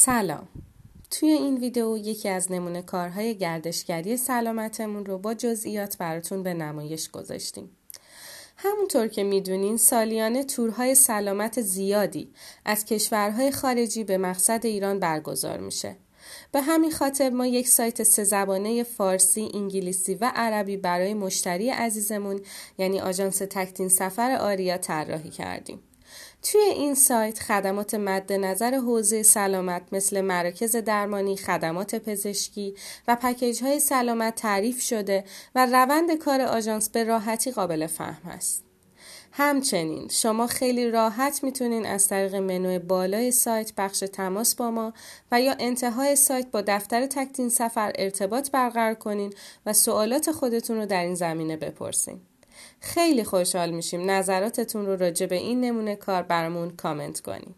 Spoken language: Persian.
سلام. توی این ویدیو یکی از نمونه کارهای گردشگری سلامتمون رو با جزئیات براتون به نمایش گذاشتیم. همونطور که می‌دونین سالیانه تورهای سلامت زیادی از کشورهای خارجی به مقصد ایران برگزار میشه. به همین خاطر ما یک سایت سه زبانه فارسی، انگلیسی و عربی برای مشتری عزیزمون یعنی آژانس تکتین سفر آریا طراحی کردیم. توی این سایت خدمات مد نظر حوزه سلامت مثل مراکز درمانی، خدمات پزشکی و پکیج های سلامت تعریف شده و روند کار آژانس به راحتی قابل فهم است. همچنین شما خیلی راحت می‌تونین از طریق منوی بالای سایت بخش تماس با ما و یا انتهای سایت با دفتر تکتین سفر ارتباط برقرار کنین و سوالات خودتون رو در این زمینه بپرسین. خیلی خوشحال میشیم نظراتتون رو راجع به این نمونه کار برامون کامنت کنیم.